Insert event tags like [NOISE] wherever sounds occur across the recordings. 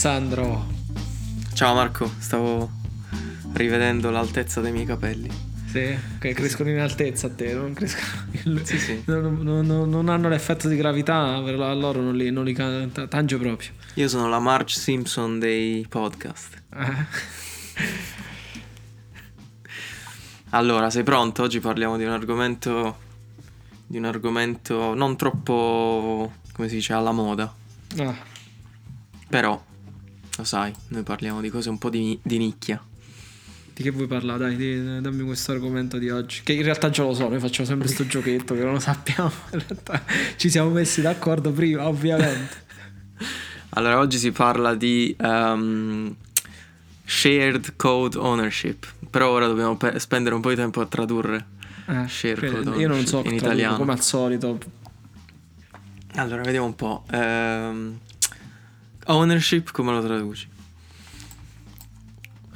Alessandro. Ciao Marco, stavo rivedendo l'altezza dei miei capelli. Sì, che crescono in altezza a te, non crescono. Sì, sì. Non, non- non- hanno l'effetto di gravità, a loro non li, non li tange proprio. Io sono la Marge Simpson dei podcast. Eh. Allora, sei pronto? Oggi parliamo di un argomento. di un argomento non troppo. come si dice, alla moda. Ah, Però, lo sai, noi parliamo di cose un po' di, di nicchia. di che vuoi parlare? Dai, di- dammi questo argomento di oggi. Che in realtà già lo so, noi facciamo sempre questo giochetto che non lo sappiamo. [LAUGHS] In realtà ci siamo messi d'accordo prima, ovviamente. [LAUGHS] Allora, oggi si parla di ehm, shared code ownership. Però ora dobbiamo pe- spendere un po' di tempo a tradurre. Eh, Share quindi code io non so in italiano. come al solito. Allora, vediamo un po'. Ehm, ownership, come lo traduci?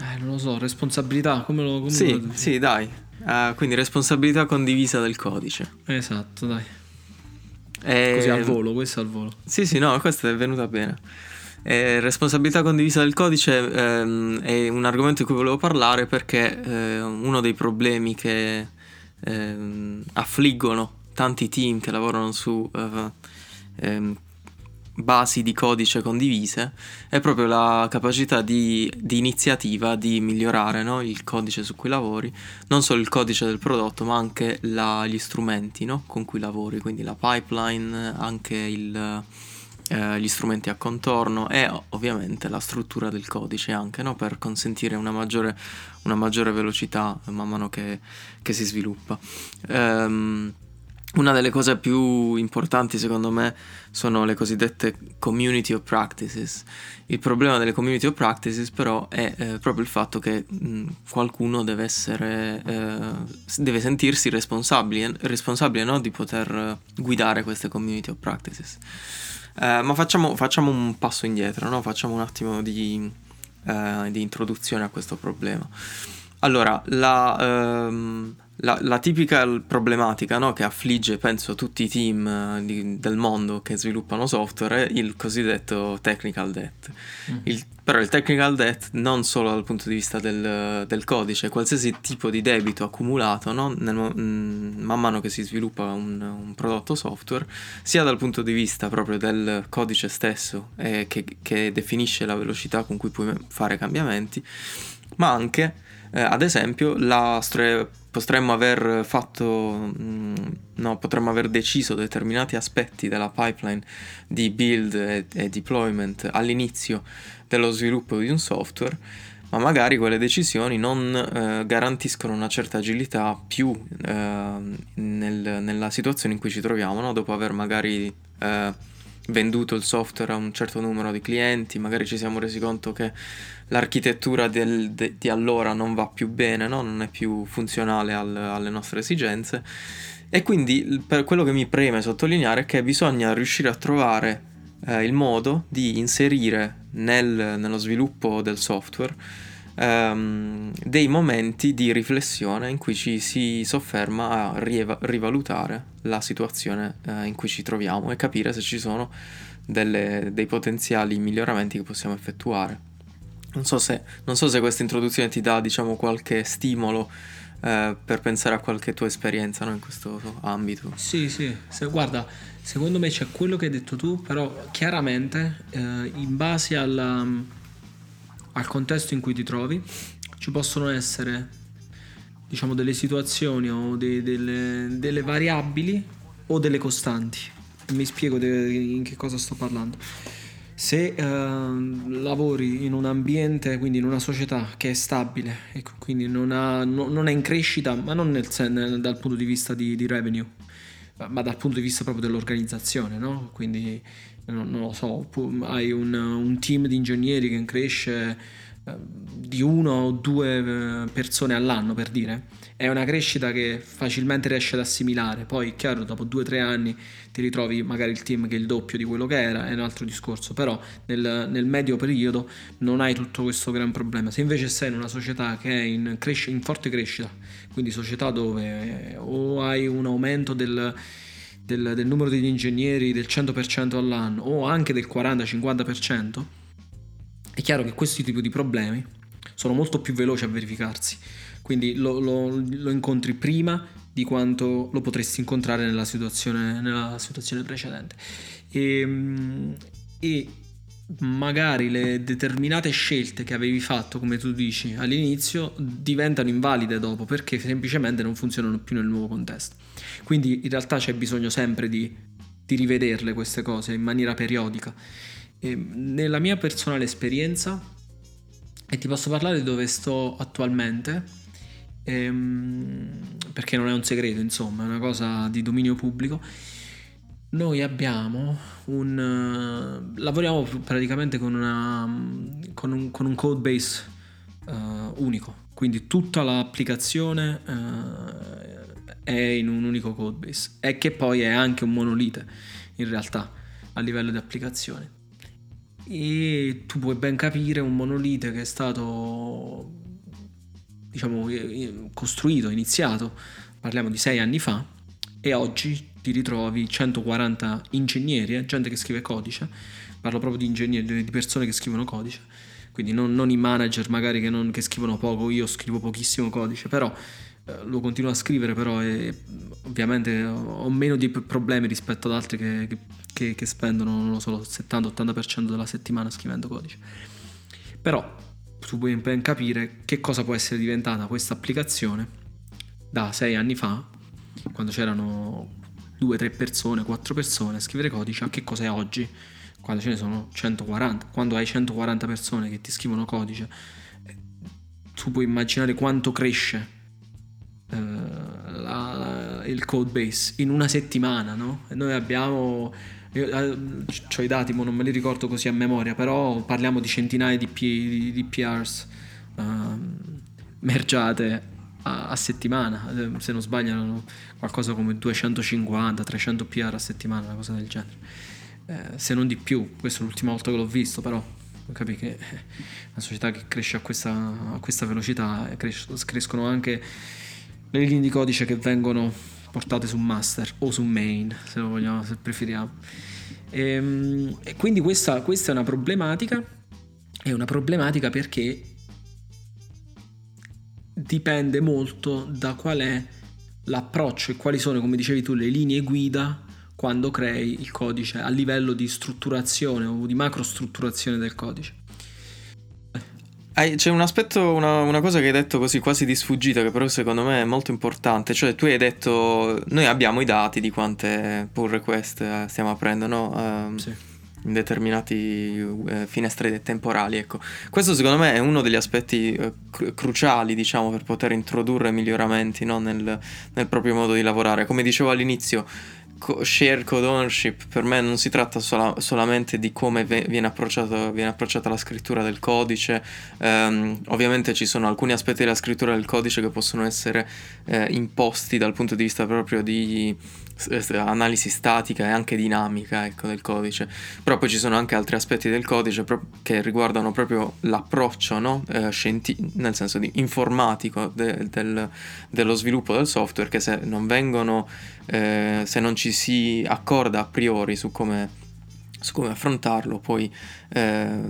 Eh, non lo so, responsabilità, come lo... Come Sì, lo- sì, dai. Eh, quindi responsabilità condivisa del codice. Esatto, dai. Eh, Così al volo, questo al volo. Sì, sì, no, questa è venuta bene. Eh, responsabilità condivisa del codice ehm, è un argomento di cui volevo parlare perché eh, uno dei problemi che ehm, affliggono tanti team che lavorano su eh, ehm, basi di codice condivise è proprio la capacità di, di iniziativa di migliorare no, il codice su cui lavori, non solo il codice del prodotto ma anche la- gli strumenti no, con cui lavori, quindi la pipeline, anche il, eh, gli strumenti a contorno e ovviamente la struttura del codice anche no, per consentire una maggiore, una maggiore velocità man mano che, che si sviluppa. Ehm, una delle cose più importanti secondo me sono le cosiddette community of practices. Il problema delle community of practices però è eh, proprio il fatto che mh, qualcuno deve essere, eh, deve sentirsi responsabile, responsabile no, di poter eh, guidare queste community of practices. Eh, ma facciamo, facciamo un passo indietro, no? facciamo un attimo di, eh, di introduzione a questo problema. Allora, la, ehm, la- la tipica problematica no, che affligge, penso, tutti i team eh, di- del mondo che sviluppano software è il cosiddetto technical debt. Il- però il technical debt non solo dal punto di vista del, del codice, qualsiasi tipo di debito accumulato no, nel mm, man mano che si sviluppa un, un prodotto software, sia dal punto di vista proprio del codice stesso eh, che, che definisce la velocità con cui puoi fare cambiamenti, ma anche eh, ad esempio, la stre- potremmo aver fatto, mm, no, potremmo aver deciso determinati aspetti della pipeline di build e, e deployment all'inizio dello sviluppo di un software, ma magari quelle decisioni non eh, garantiscono una certa agilità più eh, nel- nella situazione in cui ci troviamo, no? dopo aver magari eh, venduto il software a un certo numero di clienti, magari ci siamo resi conto che l'architettura del- de- di allora non va più bene, no? non è più funzionale al- alle nostre esigenze. E quindi per quello che mi preme sottolineare è che bisogna riuscire a trovare eh, il modo di inserire nel- nello sviluppo del software ehm, dei momenti di riflessione in cui ci si sofferma a rieva- rivalutare la situazione eh, in cui ci troviamo e capire se ci sono delle- dei potenziali miglioramenti che possiamo effettuare. Non so se, non so se questa introduzione ti dà, diciamo, qualche stimolo eh, per pensare a qualche tua esperienza no, in questo ambito. Sì, sì, se- guarda, secondo me c'è quello che hai detto tu, però chiaramente eh, in base alla- al contesto in cui ti trovi ci possono essere, diciamo, delle situazioni o dei- delle, delle variabili o delle costanti. Mi spiego de- in che cosa sto parlando. Se ehm, lavori in un ambiente, quindi in una società che è stabile e co- quindi non, ha- no- non è in crescita, ma non nel nel- dal punto di vista di, di revenue, ma dal punto di vista proprio dell'organizzazione, no? Quindi non, non lo so, hai un, un team di ingegneri che cresce eh, di uno o due eh, persone all'anno per dire, è una crescita che facilmente riesci ad assimilare. Poi, è chiaro, dopo due o tre anni ti ritrovi magari il team che è il doppio di quello che era, è un altro discorso. Però nel, nel medio periodo non hai tutto questo gran problema. Se invece sei in una società che è in, cresce- in forte crescita, quindi società dove o hai un aumento del, del, del numero degli ingegneri del 100% all'anno o anche del 40-50%, È chiaro che questi tipi di problemi sono molto più veloci a verificarsi, quindi lo, lo, lo incontri prima di quanto lo potresti incontrare nella situazione, nella situazione precedente. E, ehm, e magari le determinate scelte che avevi fatto, come tu dici all'inizio, diventano invalide dopo perché semplicemente non funzionano più nel nuovo contesto. Quindi in realtà c'è bisogno sempre di, di rivederle queste cose in maniera periodica. E nella mia personale esperienza, e ti posso parlare di dove sto attualmente, ehm, perché non è un segreto, insomma, è una cosa di dominio pubblico noi abbiamo un... Uh, lavoriamo praticamente con, una, con, un, con un code base uh, unico, quindi tutta l'applicazione uh, è in un unico code base e che poi è anche un monolite in realtà a livello di applicazione. E tu puoi ben capire un monolite che è stato diciamo costruito, iniziato, parliamo di sei anni fa e oggi ti ritrovi 140 ingegneri, eh, gente che scrive codice, parlo proprio di ingegneri, di persone che scrivono codice, quindi non, non i manager magari che, non, che, scrivono poco, io scrivo pochissimo codice, però eh, lo continuo a scrivere, però è, ovviamente ho meno di problemi rispetto ad altri che, che, che spendono, so, il 70-80% della settimana scrivendo codice. Però tu puoi ben capire che cosa può essere diventata questa applicazione da sei anni fa, quando c'erano due, tre persone, quattro persone a scrivere codice, a che cos'è oggi? Quando ce ne sono 140, quando hai 140 persone che ti scrivono codice, eh, tu puoi immaginare quanto cresce eh, la, la, il code base in una settimana, no? E noi abbiamo io eh, ho i dati, ma non me li ricordo così a memoria, però parliamo di centinaia di, P, di, di PRs uh, ehm, mergiate a, a, settimana, eh, se non sbaglio qualcosa come 250-300 PR a settimana, una cosa del genere. Eh, se non di più, questa è l'ultima volta che l'ho visto, però capi che una società che cresce a questa, a questa velocità cres- crescono anche le linee di codice che vengono portate su master o su main, se lo vogliamo, se preferiamo. E, ehm, e quindi questa, questa è una problematica, è una problematica perché dipende molto da qual è l'approccio e quali sono, come dicevi tu, le linee guida quando crei il codice a livello di strutturazione o di macrostrutturazione del codice. C'è un aspetto, una, una, cosa che hai detto così quasi di sfuggita, che però secondo me è molto importante. Cioè, tu hai detto: Noi abbiamo i dati di quante pull request eh, stiamo aprendo, no? Um, sì in determinati eh, finestre temporali. Ecco. Questo secondo me è uno degli aspetti eh, cru- cruciali, diciamo, per poter introdurre miglioramenti no? nel, nel proprio modo di lavorare. Come dicevo all'inizio, share code ownership per me non si tratta sola, solamente di come ve, viene, viene, approcciata la scrittura del codice, um, ovviamente ci sono alcuni aspetti della scrittura del codice che possono essere eh, imposti dal punto di vista proprio di analisi statica e anche dinamica ecco, del codice, però poi ci sono anche altri aspetti del codice pro- che riguardano proprio l'approccio no? eh, scienti- nel senso di informatico de- del, dello sviluppo del software che se non vengono, eh, se non ci si accorda a priori su come su come affrontarlo, poi eh,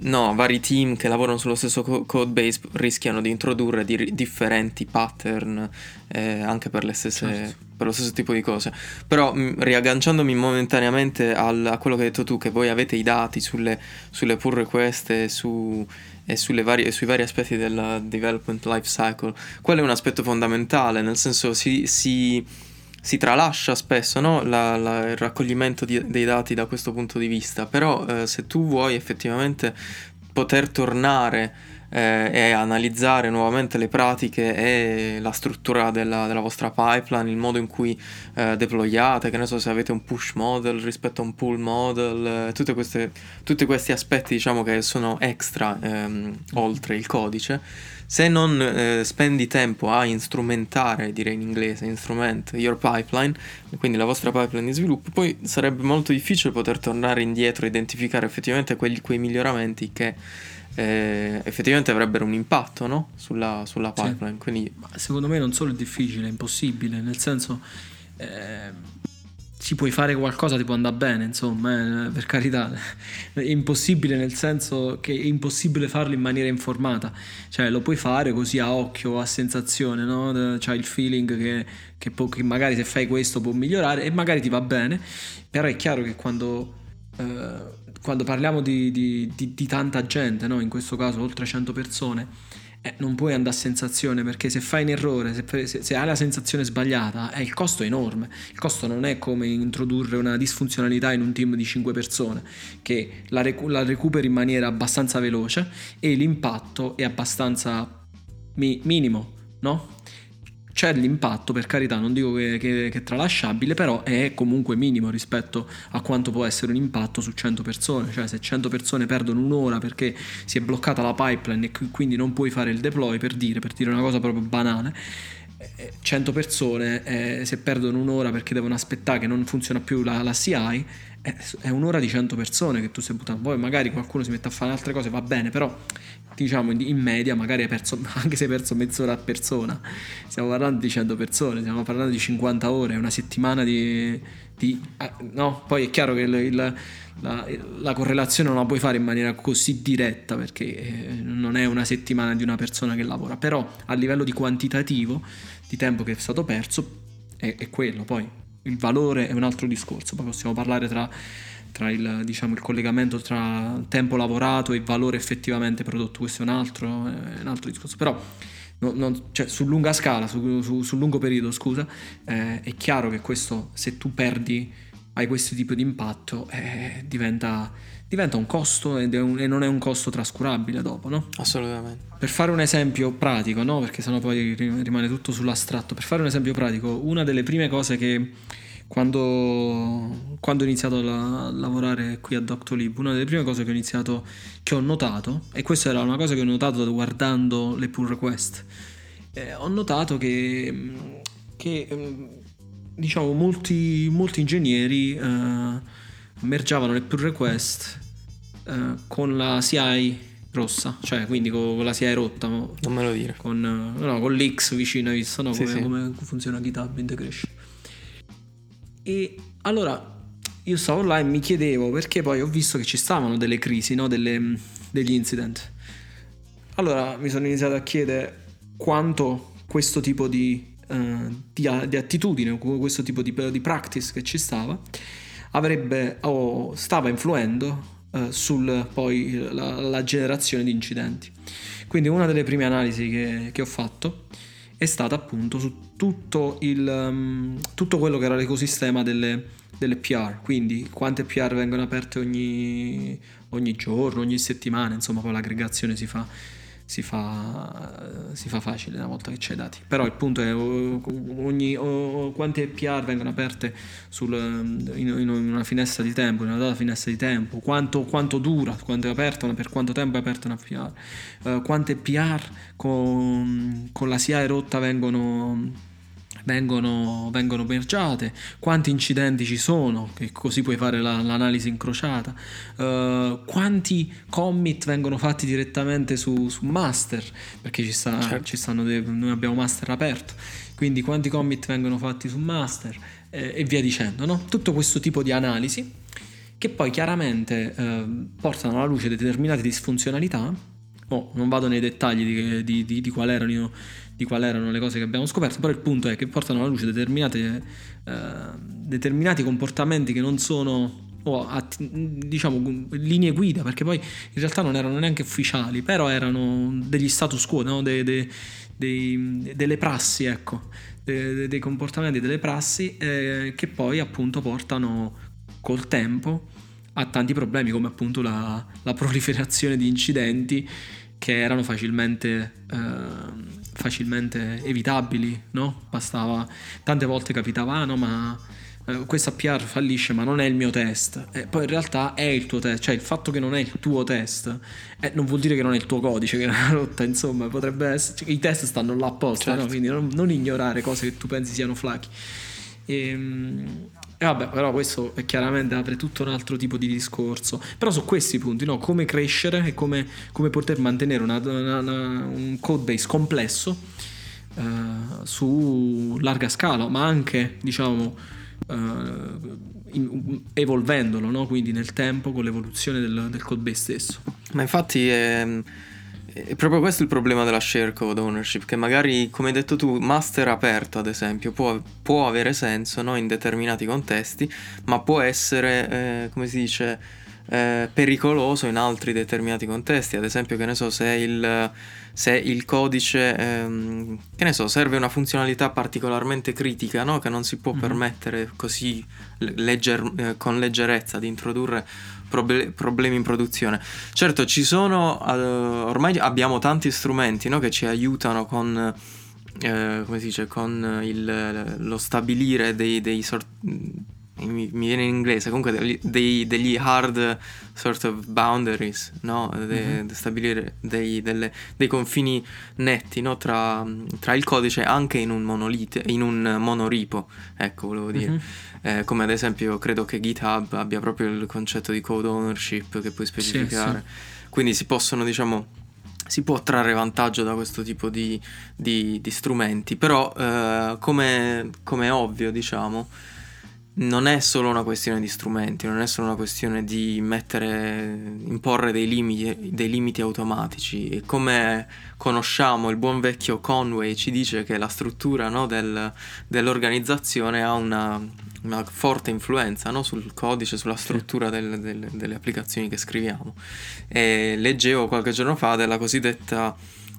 no, vari team che lavorano sullo stesso co- code base rischiano di introdurre di- differenti pattern eh, anche per le stesse certo per lo stesso tipo di cose. Però mh, riagganciandomi momentaneamente al, a quello che hai detto tu, che voi avete i dati sulle, sulle pull request e, su, e varie, sui vari aspetti del development life cycle, quello è un aspetto fondamentale, nel senso si, si, si tralascia spesso no? la, la, il raccoglimento di, dei dati da questo punto di vista, però eh, se tu vuoi effettivamente poter tornare eh, e analizzare nuovamente le pratiche e la struttura della, della vostra pipeline, il modo in cui eh, deployate, che ne so se avete un push model rispetto a un pull model, eh, queste, tutti questi aspetti diciamo che sono extra ehm, oltre il codice. Se non eh, spendi tempo a instrumentare, direi in inglese, instrument your pipeline, quindi la vostra pipeline di sviluppo, poi sarebbe molto difficile poter tornare indietro e identificare effettivamente quegli, quei miglioramenti che eh, effettivamente avrebbero un impatto no? sulla, sulla, pipeline. Sì. Quindi... secondo me non solo è difficile, è impossibile, nel senso... Eh, ti puoi fare qualcosa, ti può andare bene, insomma, eh, per carità. È impossibile nel senso che è impossibile farlo in maniera informata. Cioè, lo puoi fare così a occhio, a sensazione, no? C'hai il feeling che, che, può, che, magari se fai questo può migliorare e magari ti va bene. Però è chiaro che quando, eh, quando parliamo di, di, di, di tanta gente, no? In questo caso oltre 100 persone eh, non puoi andare a sensazione perché se fai un errore, se, se, se hai la sensazione sbagliata, eh, il costo è enorme. Il costo non è come introdurre una disfunzionalità in un team di 5 persone, che la, recu- la recuperi in maniera abbastanza veloce e l'impatto è abbastanza mi- minimo, no? C'è l'impatto, per carità, non dico che, che, che, è tralasciabile, però è comunque minimo rispetto a quanto può essere un impatto su 100 persone, cioè se 100 persone perdono un'ora perché si è bloccata la pipeline e quindi non puoi fare il deploy, per dire, per dire una cosa proprio banale, 100 eh, persone eh, se perdono un'ora perché devono aspettare che non funziona più la, la CI, è un'ora di 100 persone che tu stai buttando. Poi magari qualcuno si mette a fare altre cose, va bene, però diciamo in media magari hai perso, [LAUGHS] anche se hai perso mezz'ora a persona, stiamo parlando di 100 persone, stiamo parlando di 50 ore, una settimana di... di no, poi è chiaro che il, il, la, la, correlazione non la puoi fare in maniera così diretta perché eh, non è una settimana di una persona che lavora, però a livello di quantitativo di tempo che è stato perso è, è quello, poi il valore è un altro discorso, poi possiamo parlare tra tra il, diciamo, il, collegamento tra tempo lavorato e valore effettivamente prodotto, questo è un altro, è un altro discorso. Però no, non, cioè, su lunga scala, su, su, sul lungo periodo, scusa, eh, è chiaro che questo, se tu perdi, hai questo tipo di impatto, eh, diventa, diventa, un costo e non è un costo trascurabile dopo, no? Assolutamente. Per fare un esempio pratico, no? Perché sennò poi rimane tutto sull'astratto. Per fare un esempio pratico, una delle prime cose che quando, quando, ho iniziato a lavorare qui a Doctolib, una delle prime cose che ho iniziato, che ho notato, e questa era una cosa che ho notato guardando le pull request, eh, ho notato che, che diciamo molti, molti ingegneri eh, mergiavano le pull request eh, con la CI rossa, cioè quindi con, con la CI rotta. Non me lo dire. Con, no, con l'X vicino, hai visto no? Sì, come, sì. come funziona GitHub Integration. E allora io stavo là e mi chiedevo perché poi ho visto che ci stavano delle crisi, no? delle, degli incident. Allora mi sono iniziato a chiedere quanto questo tipo di, uh, di, di attitudine, questo tipo di, di, practice che ci stava, avrebbe o stava influendo uh, sul poi la, la, generazione di incidenti. Quindi una delle prime analisi che, che ho fatto è stata appunto su tutto, il, um, tutto quello che era l'ecosistema delle, delle, PR, quindi quante PR vengono aperte ogni, ogni giorno, ogni settimana, insomma poi l'aggregazione si fa si fa, si fa facile una volta che c'è i dati. Però il punto è ogni, quante PR vengono aperte sul, in, in, una finestra di tempo, in una data finestra di tempo, quanto, quanto dura, quanto è aperta, per quanto tempo è aperta una PR, uh, quante PR con, con la SIA rotta vengono vengono, vengono mergiate, quanti incidenti ci sono, che così puoi fare la, l'analisi incrociata, uh, quanti commit vengono fatti direttamente su, su master, perché ci, sta, certo. ci stanno dei, noi abbiamo master aperto, quindi quanti commit vengono fatti su master eh, e via dicendo, no? tutto questo tipo di analisi che poi chiaramente eh, portano alla luce determinate disfunzionalità. Oh, non vado nei dettagli di, di, di, qual erano di quali erano le cose che abbiamo scoperto, però il punto è che portano alla luce eh, determinati comportamenti che non sono o att- diciamo linee guida, perché poi in realtà non erano neanche ufficiali, però erano degli status quo, no? de, de, de, delle prassi, ecco, dei comportamenti, delle prassi eh, che poi appunto portano col tempo a tanti problemi come appunto la, la proliferazione di incidenti che erano facilmente, eh, facilmente evitabili, no? Bastava, tante volte capitava, ah no, ma eh, questa PR fallisce, ma non è il mio test. E poi in realtà è il tuo test, cioè il fatto che non è il tuo test eh, non vuol dire che non è il tuo codice che è rotta, insomma, potrebbe essere, cioè, i test stanno là apposta, certo. no? quindi non, non, ignorare cose che tu pensi siano. E, ehm, e vabbè, però questo chiaramente apre tutto un altro tipo di discorso. Però su questi punti, no? come crescere e come, come poter mantenere una, una, una, un code base complesso uh, su larga scala, ma anche, diciamo, in, evolvendolo, no? quindi nel tempo con l'evoluzione del, del code base stesso. Ma infatti è, è, proprio questo il problema della share code ownership, che magari, come hai detto tu, master aperto ad esempio può, può avere senso no? in determinati contesti, ma può essere, eh, come si dice, eh, pericoloso in altri determinati contesti, ad esempio che ne so se il, se il codice ehm, che ne so serve una funzionalità particolarmente critica no? che non si può mm-hmm. permettere così legger, eh, con leggerezza di introdurre proble- problemi in produzione. Certo ci sono, uh, ormai abbiamo tanti strumenti no? che ci aiutano con... Eh, come si dice, con il, lo stabilire dei, dei sort- mi, mi, viene in inglese, comunque degli, dei, degli hard sort of boundaries, no? De, mm-hmm. de stabilire dei, delle, dei, confini netti no? tra, tra, il codice anche in un monolite, in un monoripo, ecco, volevo dire. Mm-hmm. Eh, come ad esempio credo che GitHub abbia proprio il concetto di code ownership che puoi specificare. Sì, sì. Quindi si possono, diciamo, si può trarre vantaggio da questo tipo di, di, di strumenti, però eh, come, come ovvio, diciamo, non è solo una questione di strumenti, non è solo una questione di mettere, imporre dei limiti, dei limiti automatici. E come conosciamo, il buon vecchio Conway ci dice che la struttura no, del, dell'organizzazione ha una, una forte influenza no, sul codice, sulla struttura del, del, delle applicazioni che scriviamo. E leggevo qualche giorno fa della cosiddetta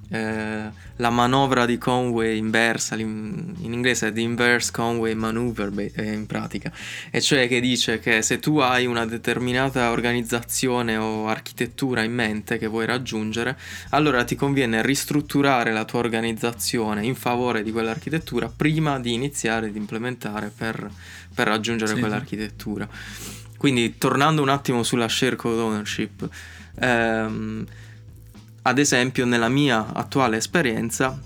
eh, la manovra di Conway inversa, in, inglese è the inverse Conway maneuver eh, in pratica, e cioè che dice che se tu hai una determinata organizzazione o architettura in mente che vuoi raggiungere, allora ti conviene ristrutturare la tua organizzazione in favore di quell'architettura prima di iniziare ad implementare per, per raggiungere sì. quell'architettura. Quindi tornando un attimo sulla share code ownership, ehm, ad esempio nella mia attuale esperienza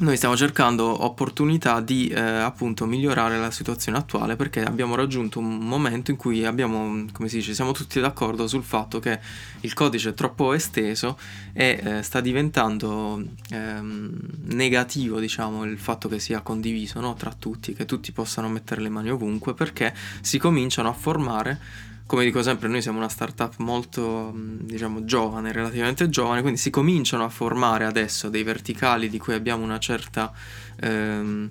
noi stiamo cercando opportunità di eh, appunto migliorare la situazione attuale perché abbiamo raggiunto un momento in cui abbiamo, come si dice, siamo tutti d'accordo sul fatto che il codice è troppo esteso e eh, sta diventando ehm, negativo, diciamo, il fatto che sia condiviso no? tra tutti, che tutti possano mettere le mani ovunque perché si cominciano a formare come dico sempre, noi siamo una startup molto, diciamo, giovane, relativamente giovane, quindi si cominciano a formare adesso dei verticali di cui abbiamo una certa, ehm,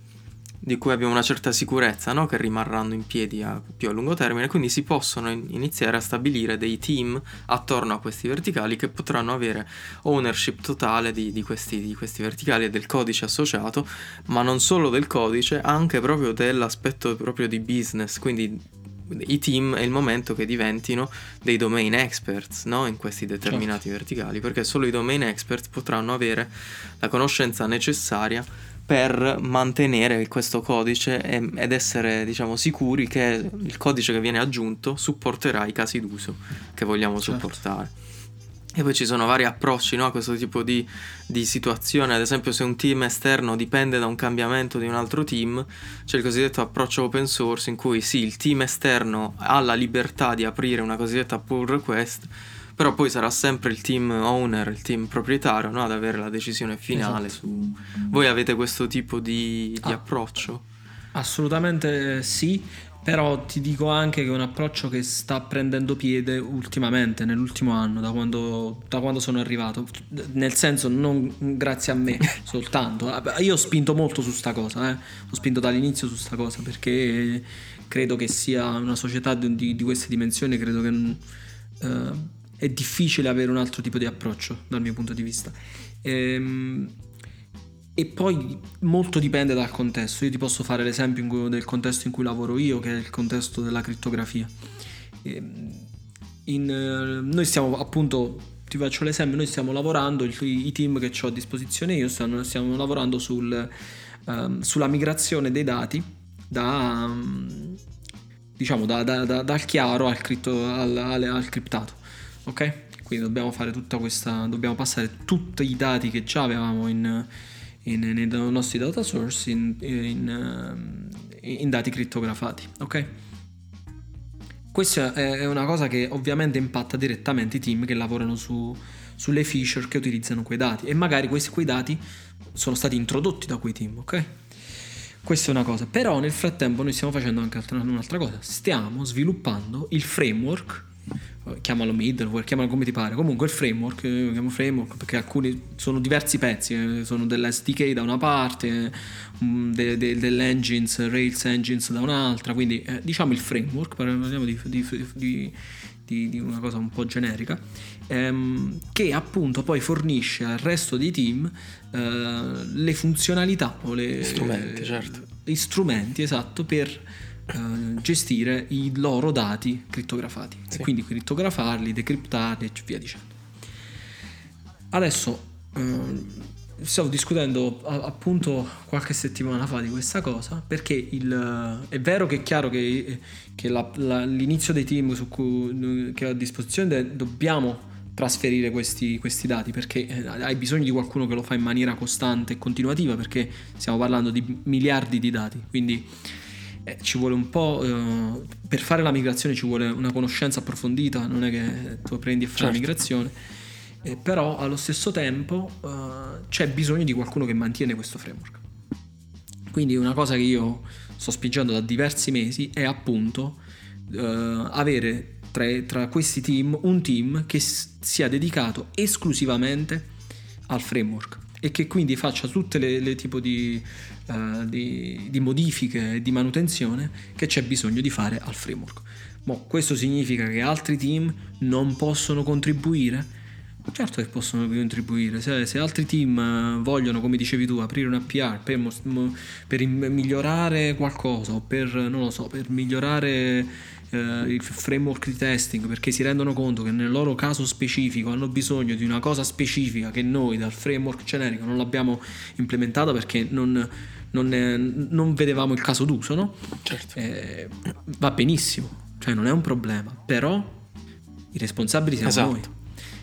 cui abbiamo una certa sicurezza, no? che rimarranno in piedi a più a lungo termine, quindi si possono iniziare a stabilire dei team attorno a questi verticali che potranno avere ownership totale di, di, questi, di questi verticali e del codice associato, ma non solo del codice, anche proprio dell'aspetto proprio di business, quindi i team è il momento che diventino dei domain experts no? in questi determinati certo. verticali, perché solo i domain experts potranno avere la conoscenza necessaria per mantenere questo codice ed essere diciamo sicuri che il codice che viene aggiunto supporterà i casi d'uso che vogliamo certo. supportare. E poi ci sono vari approcci no, a questo tipo di, di, situazione, ad esempio se un team esterno dipende da un cambiamento di un altro team, c'è il cosiddetto approccio open source in cui sì, il team esterno ha la libertà di aprire una cosiddetta pull request, però poi sarà sempre il team owner, il team proprietario no, ad avere la decisione finale esatto. su... Voi avete questo tipo di, di ah, approccio? Assolutamente sì, però ti dico anche che è un approccio che sta prendendo piede ultimamente, nell'ultimo anno, da quando, da quando sono arrivato. Nel senso, non grazie a me [LAUGHS] soltanto. Io ho spinto molto su sta cosa, eh. ho spinto dall'inizio su sta cosa perché credo che sia una società di, di queste dimensioni, credo che uh, è difficile avere un altro tipo di approccio dal mio punto di vista. Ehm, e poi molto dipende dal contesto. Io ti posso fare l'esempio del contesto in cui lavoro io, che è il contesto della crittografia. Ehm, in, eh, noi stiamo appunto, ti faccio l'esempio, noi stiamo lavorando, i, i team che ho a disposizione io stanno, stiamo lavorando sul, um, sulla migrazione dei dati da, um, diciamo, da, da, dal chiaro al, cripto, al, al, al criptato. Ok? Quindi dobbiamo fare tutta questa, dobbiamo passare tutti i dati che già avevamo in in, nei nostri data source in, in, ehm, in dati crittografati. Ok? Questa è una cosa che ovviamente impatta direttamente i team che lavorano su, sulle feature che utilizzano quei dati e magari questi, quei dati sono stati introdotti da quei team, ok? Questa è una cosa, però nel frattempo noi stiamo facendo anche altra, un'altra cosa, stiamo sviluppando il framework, chiamalo middleware, chiamalo come ti pare, comunque il framework, io lo chiamo framework perché alcuni sono diversi pezzi, eh, sono dell'SDK da una parte, um, de, de, dell'engines, Rails Engines da un'altra, quindi eh, diciamo il framework, parliamo di, di, di di, di, una cosa un po' generica, ehm, che appunto poi fornisce al resto dei team eh, le funzionalità o le strumenti, certo. gli strumenti esatto per eh, gestire i loro dati crittografati sì. e quindi crittografarli, decriptarli e via dicendo. Adesso eh, stavo discutendo appunto qualche settimana fa di questa cosa perché il, è vero che è chiaro che, che la, la, l'inizio dei team cui, che ho a disposizione dobbiamo trasferire questi, questi, dati perché eh, hai bisogno di qualcuno che lo fa in maniera costante e continuativa perché stiamo parlando di miliardi di dati quindi eh, ci vuole un po' eh, per fare la migrazione ci vuole una conoscenza approfondita non è che tu prendi e fai certo. la migrazione eh, però allo stesso tempo uh, c'è bisogno di qualcuno che mantiene questo framework. Quindi una cosa che io sto spingendo da diversi mesi è appunto uh, avere tra, tra, questi team un team che sia dedicato esclusivamente al framework e che quindi faccia tutte le, le tipo di, uh, di, di modifiche e di manutenzione che c'è bisogno di fare al framework. Mo, questo significa che altri team non possono contribuire? Certo che possono contribuire, se, se, altri team eh, vogliono, come dicevi tu, aprire una PR per, per migliorare qualcosa o per, non lo so, per migliorare eh, il framework di testing perché si rendono conto che nel loro caso specifico hanno bisogno di una cosa specifica che noi dal framework generico non l'abbiamo implementata perché non, non, è, non vedevamo il caso d'uso, no? Certo. Eh, va benissimo, cioè non è un problema, però i responsabili siamo esatto. noi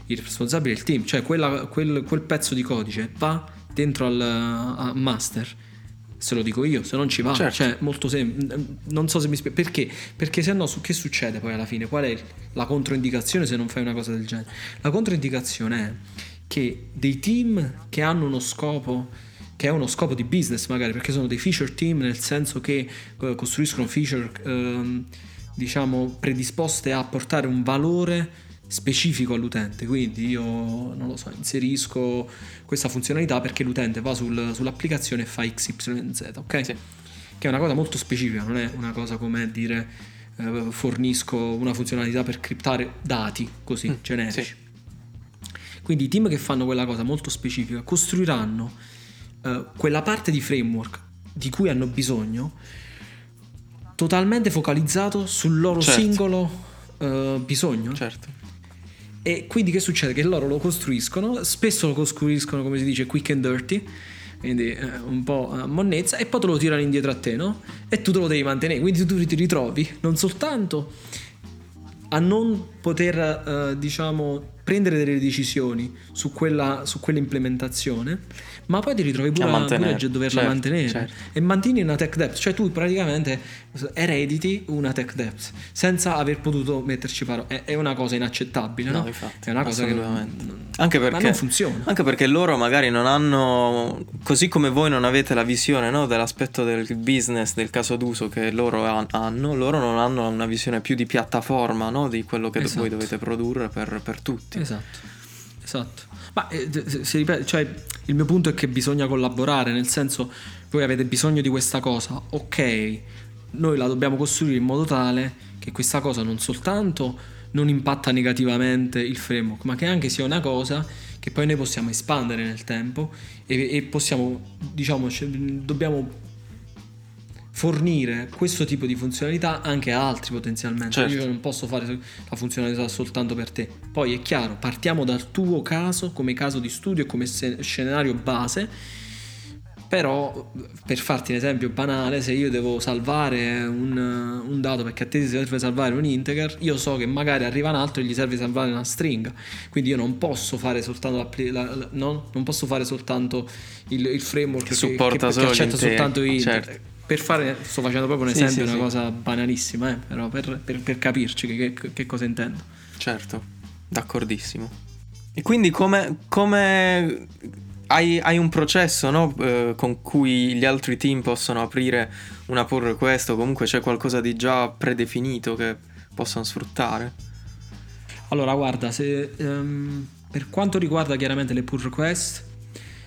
il responsabile del team, cioè quella, quel, quel, pezzo di codice va dentro al master. Se lo dico io, se non ci va, certo. cioè molto semplice. Non so se mi spiego perché, perché se no, su che succede poi alla fine? Qual è la controindicazione se non fai una cosa del genere? La controindicazione è che dei team che hanno uno scopo che è uno scopo di business magari perché sono dei feature team nel senso che eh, costruiscono feature eh, diciamo predisposte a portare un valore specifico all'utente, quindi io non lo so, inserisco questa funzionalità perché l'utente va sul, sull'applicazione e fa XYZ, ok? Sì. Che è una cosa molto specifica, non è una cosa come dire eh, fornisco una funzionalità per criptare dati così mm, generici. Sì. Quindi i team che fanno quella cosa molto specifica costruiranno eh, quella parte di framework di cui hanno bisogno totalmente focalizzato sul loro certo. singolo uh, bisogno. Certo. E quindi che succede? Che loro lo costruiscono, spesso lo costruiscono come si dice quick and dirty, quindi eh, un po' a monnezza, e poi te lo tirano indietro a te, no? E tu te lo devi mantenere, quindi tu ti ritrovi non soltanto a non poter, eh, diciamo, prendere delle decisioni su, quella, su quell'implementazione, ma poi ti ritrovi pure a, pure a doverla certo, mantenere certo. e mantieni una tech debt, cioè tu praticamente erediti una tech debt senza aver potuto metterci parole. È, è una cosa inaccettabile, no? no? Infatti, è una cosa che non, anche perché, non funziona. Anche perché loro magari non hanno, così come voi non avete la visione no, dell'aspetto del business, del caso d'uso che loro hanno, loro non hanno una visione più di piattaforma no, di quello che esatto. voi dovete produrre per, per tutti. Esatto, esatto. Ma eh, si ripete, cioè, il mio punto è che bisogna collaborare, nel senso, voi avete bisogno di questa cosa, ok, noi la dobbiamo costruire in modo tale che questa cosa non soltanto non impatta negativamente il framework, ma che anche sia una cosa che poi noi possiamo espandere nel tempo e, e possiamo, diciamo, dobbiamo fornire questo tipo di funzionalità anche a altri potenzialmente. Certo. Io non posso fare la funzionalità soltanto per te. Poi è chiaro, partiamo dal tuo caso come caso di studio e come scenario base. Però per farti un esempio banale, se io devo salvare un, un dato perché a te ti serve salvare un integer, io so che magari arriva un altro e gli serve salvare una stringa. Quindi io non posso fare soltanto, la, la, no? non posso fare soltanto il, il framework che, che, che, che accetta soltanto i certo per fare, sto facendo proprio un esempio, sì, sì, una sì. cosa banalissima, eh, però per, per, per capirci che, che, che, cosa intendo. Certo, d'accordissimo. E quindi come, come hai, hai, un processo no? eh, con cui gli altri team possono aprire una pull request o comunque c'è qualcosa di già predefinito che possono sfruttare? Allora, guarda, se, um, per quanto riguarda chiaramente le pull request,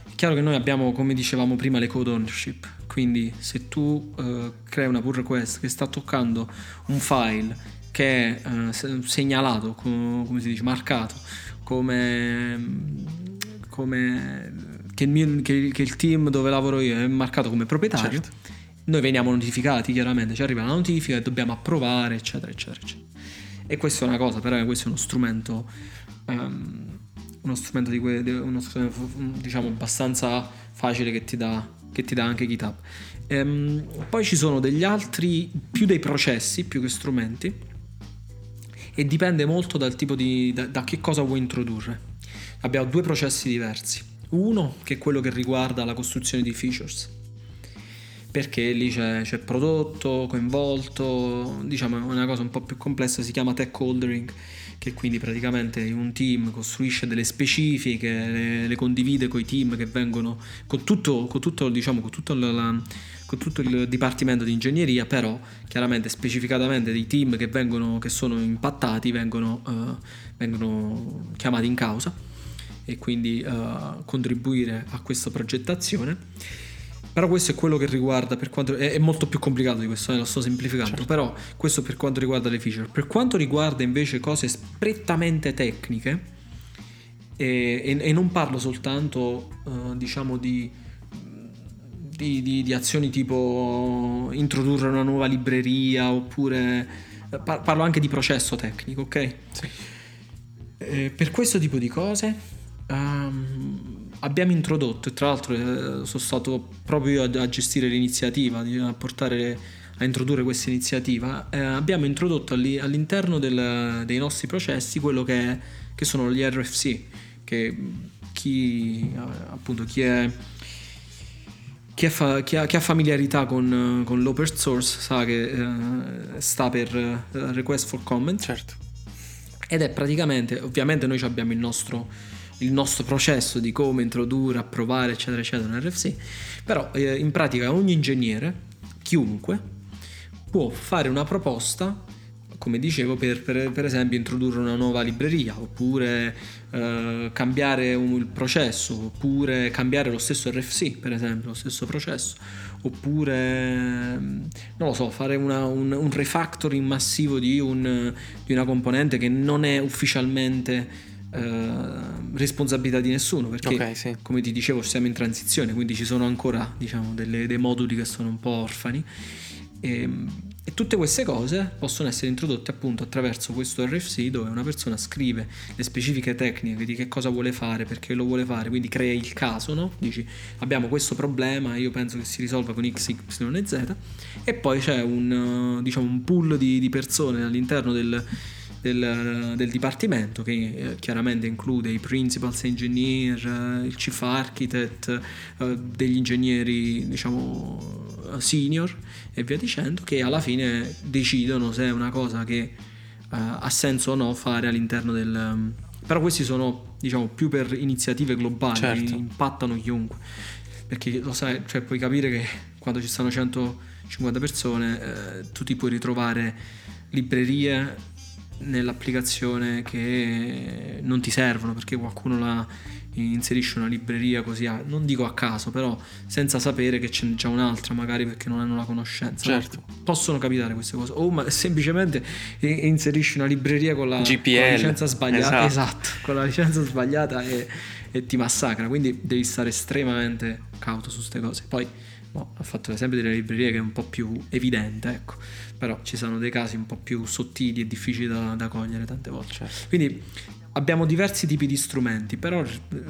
è chiaro che noi abbiamo, come dicevamo prima, le code ownership. Quindi se tu uh, crei una pull request che sta toccando un file che è uh, segnalato, come si dice, marcato come come che il, mio, che, che il, team dove lavoro io è marcato come proprietario, certo. noi veniamo notificati chiaramente, ci arriva la notifica e dobbiamo approvare, eccetera, eccetera, eccetera. E questa è una cosa, però questo è uno strumento, um, uno strumento, di que, uno strumento diciamo abbastanza facile che ti dà, che ti dà anche GitHub. Um, poi ci sono degli altri, più dei processi, più che strumenti, e dipende molto dal tipo di, da, da che cosa vuoi introdurre abbiamo due processi diversi. Uno che è quello che riguarda la costruzione di features, perché lì c'è, c'è prodotto coinvolto, diciamo è una cosa un po' più complessa, si chiama tech holdering, che quindi praticamente un team costruisce delle specifiche, le, le condivide con i team che vengono, con tutto, con tutto, diciamo, con tutto la, con tutto il dipartimento di ingegneria, però chiaramente specificatamente dei team che, vengono, che sono impattati vengono, uh, vengono chiamati in causa e quindi uh, contribuire a questa progettazione. Però questo è quello che riguarda per quanto è, è molto più complicato di questo, eh, lo sto semplificando, certo. però questo per quanto riguarda le feature. Per quanto riguarda invece cose prettamente tecniche e, e, e non parlo soltanto uh, diciamo di, di, di, di, azioni tipo introdurre una nuova libreria oppure eh, parlo anche di processo tecnico, ok? Sì. Eh, per questo tipo di cose Um, abbiamo introdotto, e tra l'altro eh, sono stato proprio io a, gestire l'iniziativa, a portare a introdurre questa iniziativa, eh, abbiamo introdotto alli, all'interno del, dei nostri processi quello che, è, che, sono gli RFC, che chi, appunto, chi, è, chi, è fa, chi, ha, chi ha, familiarità con, con, l'open source sa che eh, sta per uh, request for comment. Certo. Ed è praticamente, ovviamente noi abbiamo il nostro il nostro processo di come introdurre, approvare, eccetera, eccetera, un RFC, però eh, in pratica ogni ingegnere, chiunque, può fare una proposta, come dicevo, per, per, per esempio introdurre una nuova libreria, oppure eh, cambiare un, il processo, oppure cambiare lo stesso RFC, per esempio, lo stesso processo, oppure, non lo so, fare una, un, un refactoring massivo di, un, di una componente che non è ufficialmente eh, responsabilità di nessuno perché okay, sì. come ti dicevo siamo in transizione quindi ci sono ancora diciamo delle, dei moduli che sono un po' orfani e, ehm, e, tutte queste cose possono essere introdotte appunto attraverso questo RFC dove una persona scrive le specifiche tecniche di che cosa vuole fare, perché lo vuole fare, quindi crea il caso, no? Dici abbiamo questo problema, io penso che si risolva con X, Y e Z e poi c'è un, diciamo, un pool di, di persone all'interno del, del, del dipartimento che eh, chiaramente include i principals engineer, eh, il chief architect, eh, degli ingegneri diciamo senior e via dicendo che alla fine decidono se è una cosa che ha senso o no fare all'interno del... però questi sono diciamo più per iniziative globali certo. impattano chiunque perché lo sai cioè puoi capire che quando ci stanno 150 persone eh, tu ti puoi ritrovare librerie nell'applicazione che non ti servono perché qualcuno la inserisce una libreria così a, non dico a caso però senza sapere che c'è già un'altra magari perché non hanno la conoscenza certo. possono capitare queste cose o ma semplicemente inserisci una libreria con la, GPL. con la licenza sbagliata esatto. esatto. con la licenza sbagliata e, e ti massacra quindi devi stare estremamente cauto su queste cose poi boh, ho fatto l'esempio delle librerie che è un po' più evidente ecco però ci sono dei casi un po' più sottili e difficili da, da cogliere tante volte. Certo. Quindi abbiamo diversi tipi di strumenti, però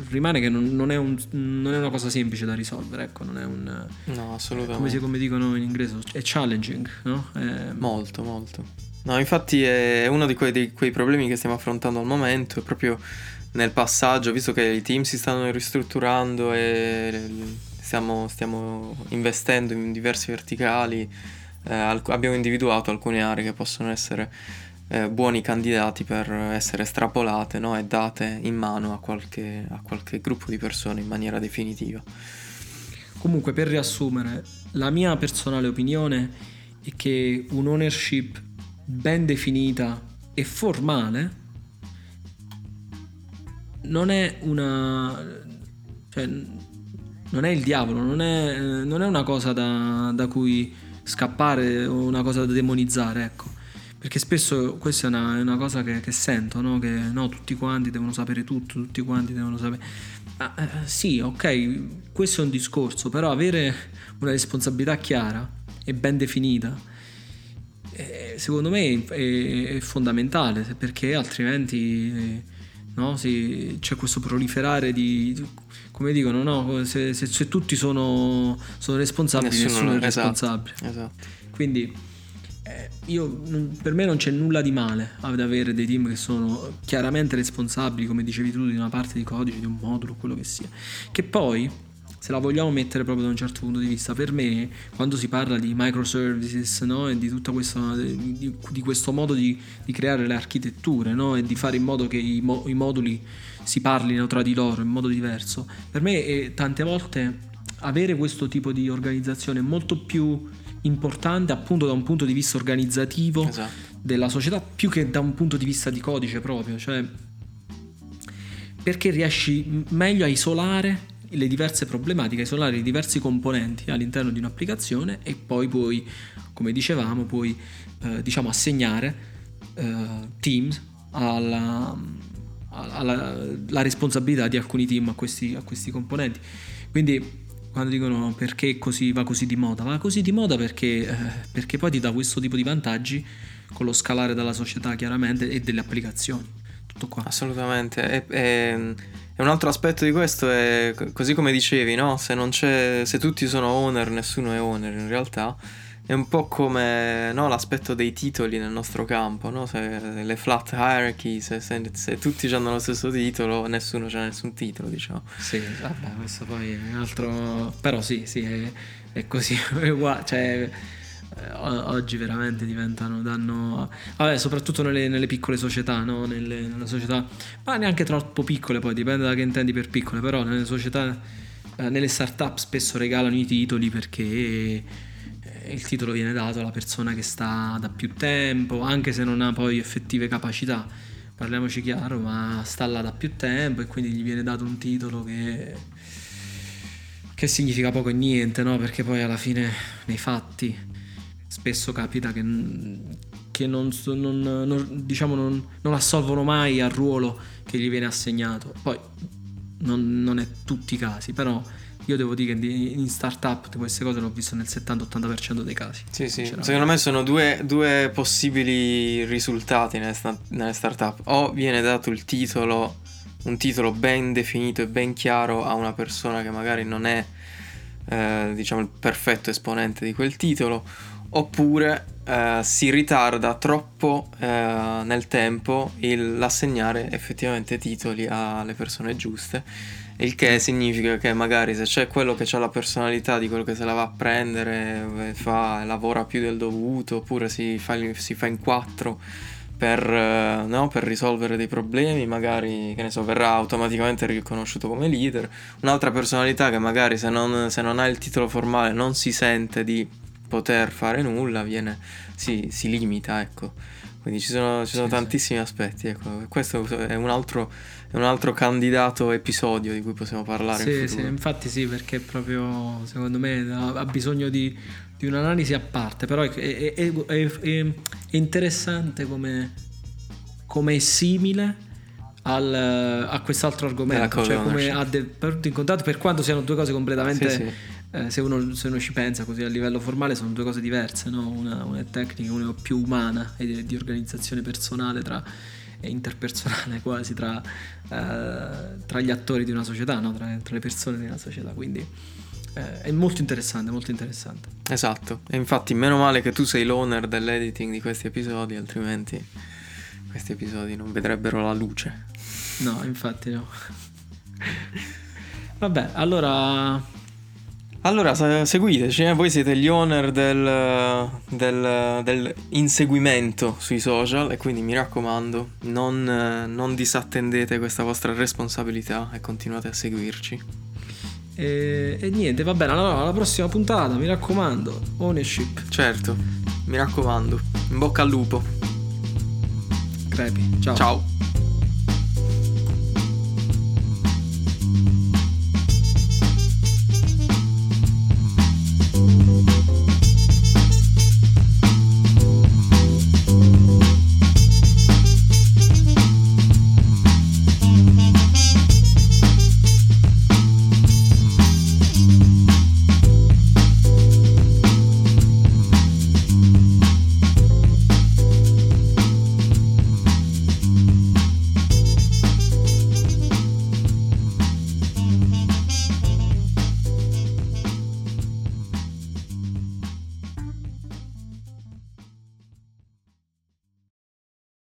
rimane che non, non, è, un, non è, una cosa semplice da risolvere, ecco, non è un... No, assolutamente. Come, si, come dicono in inglese, è challenging, no? È... Molto, molto. No, infatti è uno di quei, di quei problemi che stiamo affrontando al momento, è proprio nel passaggio, visto che i team si stanno ristrutturando e stiamo, stiamo investendo in diversi verticali, eh, alc- abbiamo individuato alcune aree che possono essere eh, buoni candidati per essere estrapolate no? e date in mano a qualche, a qualche gruppo di persone in maniera definitiva. Comunque, per riassumere, la mia personale opinione è che un'ownership ben definita e formale non è una... Cioè, non è il diavolo, non è, non è una cosa da, da, cui scappare o una cosa da demonizzare, ecco. Perché spesso questa è una, una cosa che, che sento, no? Che no, tutti quanti devono sapere tutto, tutti quanti devono sapere... Ah, eh, sì, ok, questo è un discorso, però avere una responsabilità chiara e ben definita, eh, secondo me è, è, fondamentale, perché altrimenti... Eh, no? sì, c'è questo proliferare di, come dicono, no? se, se, se tutti sono, sono responsabili, nessuno, nessuno è esatto, responsabile. Esatto. Quindi eh, io, per me non c'è nulla di male ad avere dei team che sono chiaramente responsabili, come dicevi tu, di una parte di codice, di un modulo, quello che sia. Che poi se la vogliamo mettere proprio da un certo punto di vista, per me, quando si parla di microservices no? e di tutto questo, di, di questo modo di, di, creare le architetture no? e di fare in modo che i, mo, i, moduli si parlino tra di loro in modo diverso, per me è, tante volte avere questo tipo di organizzazione è molto più importante appunto da un punto di vista organizzativo esatto. della società più che da un punto di vista di codice proprio, cioè perché riesci meglio a isolare le diverse problematiche, isolare i diversi componenti all'interno di un'applicazione e poi puoi, come dicevamo, puoi eh, diciamo assegnare eh, teams alla, alla, alla, responsabilità di alcuni team a questi, a questi componenti. Quindi quando dicono perché così, va così di moda, va così di moda perché, eh, perché poi ti dà questo tipo di vantaggi con lo scalare della società chiaramente e delle applicazioni. Tutto qua. Assolutamente. E, e e un altro aspetto di questo è, così come dicevi, no? se, se, tutti sono owner, nessuno è owner in realtà. È un po' come no, l'aspetto dei titoli nel nostro campo, no? se, le flat hierarchy, se, se, tutti hanno lo stesso titolo, nessuno ha nessun titolo, diciamo. Sì, vabbè, questo poi è un altro... Però sì, sì, è, è così, [LAUGHS] cioè oggi veramente diventano, danno, vabbè, soprattutto nelle, nelle piccole società, no? nelle, nelle, società, ma neanche troppo piccole poi, dipende da che intendi per piccole, però nelle società, eh, nelle start-up spesso regalano i titoli perché eh, il titolo viene dato alla persona che sta da più tempo, anche se non ha poi effettive capacità, parliamoci chiaro, ma sta là da più tempo e quindi gli viene dato un titolo che, che significa poco e niente, no? Perché poi alla fine nei fatti spesso capita che, che non, non, non, diciamo non, assolvono mai al ruolo che gli viene assegnato. Poi non, è tutti i casi, però io devo dire che in startup queste cose l'ho visto nel 70-80% dei casi. Sì, sì. Secondo me sono due, due possibili risultati nelle, nelle startup. O viene dato il titolo, un titolo ben definito e ben chiaro a una persona che magari non è eh, diciamo il perfetto esponente di quel titolo oppure eh, si ritarda troppo eh, nel tempo il, l'assegnare effettivamente titoli alle persone giuste, il che significa che magari se c'è quello che ha la personalità di quello che se la va a prendere, fa, lavora più del dovuto, oppure si fa, si fa in quattro per, eh, no, per, risolvere dei problemi, magari che ne so, verrà automaticamente riconosciuto come leader. Un'altra personalità che magari se non, se non ha il titolo formale non si sente di poter fare nulla, viene, si, si limita, ecco. Quindi ci sono, ci sono sì, tantissimi sì. aspetti, ecco. Questo è un, altro, è un, altro, candidato episodio di cui possiamo parlare. Sì, in sì, infatti sì, perché proprio secondo me ha, bisogno di, di, un'analisi a parte, però è, è, è, interessante come, come è simile al, a quest'altro argomento, cioè come ha de, per, incontrato per quanto siano due cose completamente... Sì, eh, se, uno, se, uno, ci pensa così a livello formale sono due cose diverse, no? una, una, è tecnica, una è più umana e di, di organizzazione personale tra, e interpersonale [LAUGHS] quasi tra, eh, tra, gli attori di una società, no? tra, tra, le persone di una società. Quindi eh, è molto interessante, molto interessante. Esatto, e infatti meno male che tu sei l'owner dell'editing di questi episodi, altrimenti questi episodi non vedrebbero la luce. No, infatti no. [LAUGHS] Vabbè, allora Allora, seguiteci, eh? voi siete gli owner del, del, del, inseguimento sui social e quindi mi raccomando, non, non disattendete questa vostra responsabilità e continuate a seguirci. E, e niente, va bene, allora alla prossima puntata, mi raccomando, ownership. Certo, mi raccomando, in bocca al lupo. Crepi, ciao. Ciao.